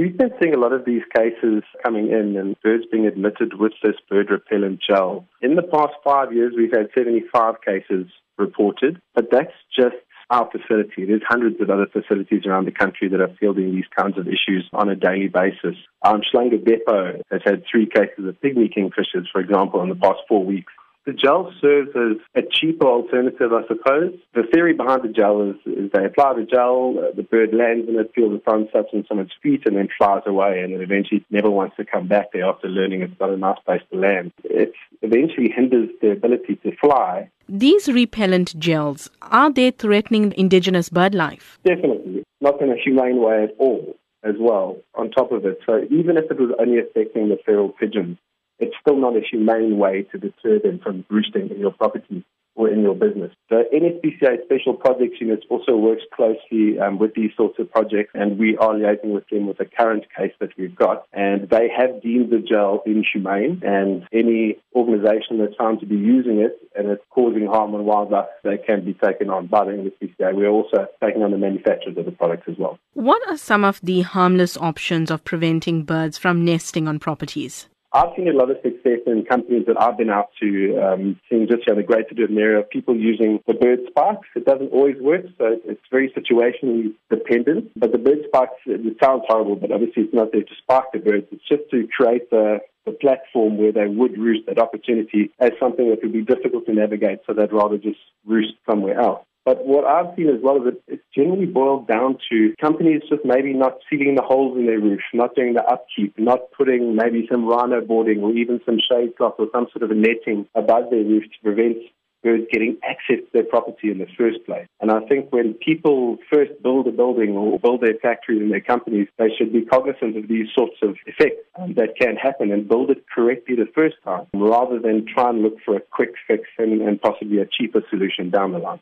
we've been seeing a lot of these cases coming in and birds being admitted with this bird repellent gel. In the past five years, we've had 75 cases reported, but that's just our facility. There's hundreds of other facilities around the country that are fielding these kinds of issues on a daily basis. Um, Depot has had three cases of pygmy kingfishers, for example, in the past four weeks. The gel serves as a cheaper alternative, I suppose. The theory behind the gel is, is they apply the gel, uh, the bird lands in it, feels the foreign substance on its feet, and then flies away, and it eventually never wants to come back there after learning it's not a nice place to land. It eventually hinders their ability to fly. These repellent gels, are they threatening indigenous bird life? Definitely. Not in a humane way at all as well on top of it. So even if it was only affecting the feral pigeons, not a humane way to deter them from roosting in your property or in your business. The NSPCA Special Projects Unit also works closely um, with these sorts of projects, and we are liaising with them with a current case that we've got. And they have deemed the gel inhumane, and any organization that's found to be using it and it's causing harm on wildlife, they can be taken on by the NSPCA. We're also taking on the manufacturers of the products as well. What are some of the harmless options of preventing birds from nesting on properties? I've seen a lot of success in companies that I've been out to, um, seeing just in the Greater Durban area, of people using the bird spikes. It doesn't always work, so it's very situationally dependent. But the bird spikes, it sounds horrible, but obviously it's not there to spark the birds. It's just to create the, the platform where they would roost, that opportunity, as something that would be difficult to navigate, so they'd rather just roost somewhere else. But what I've seen as well is that it's generally boiled down to companies just maybe not sealing the holes in their roof, not doing the upkeep, not putting maybe some rhino boarding or even some shade cloth or some sort of a netting above their roof to prevent birds getting access to their property in the first place. And I think when people first build a building or build their factories and their companies, they should be cognizant of these sorts of effects um, that can happen and build it correctly the first time rather than try and look for a quick fix and, and possibly a cheaper solution down the line.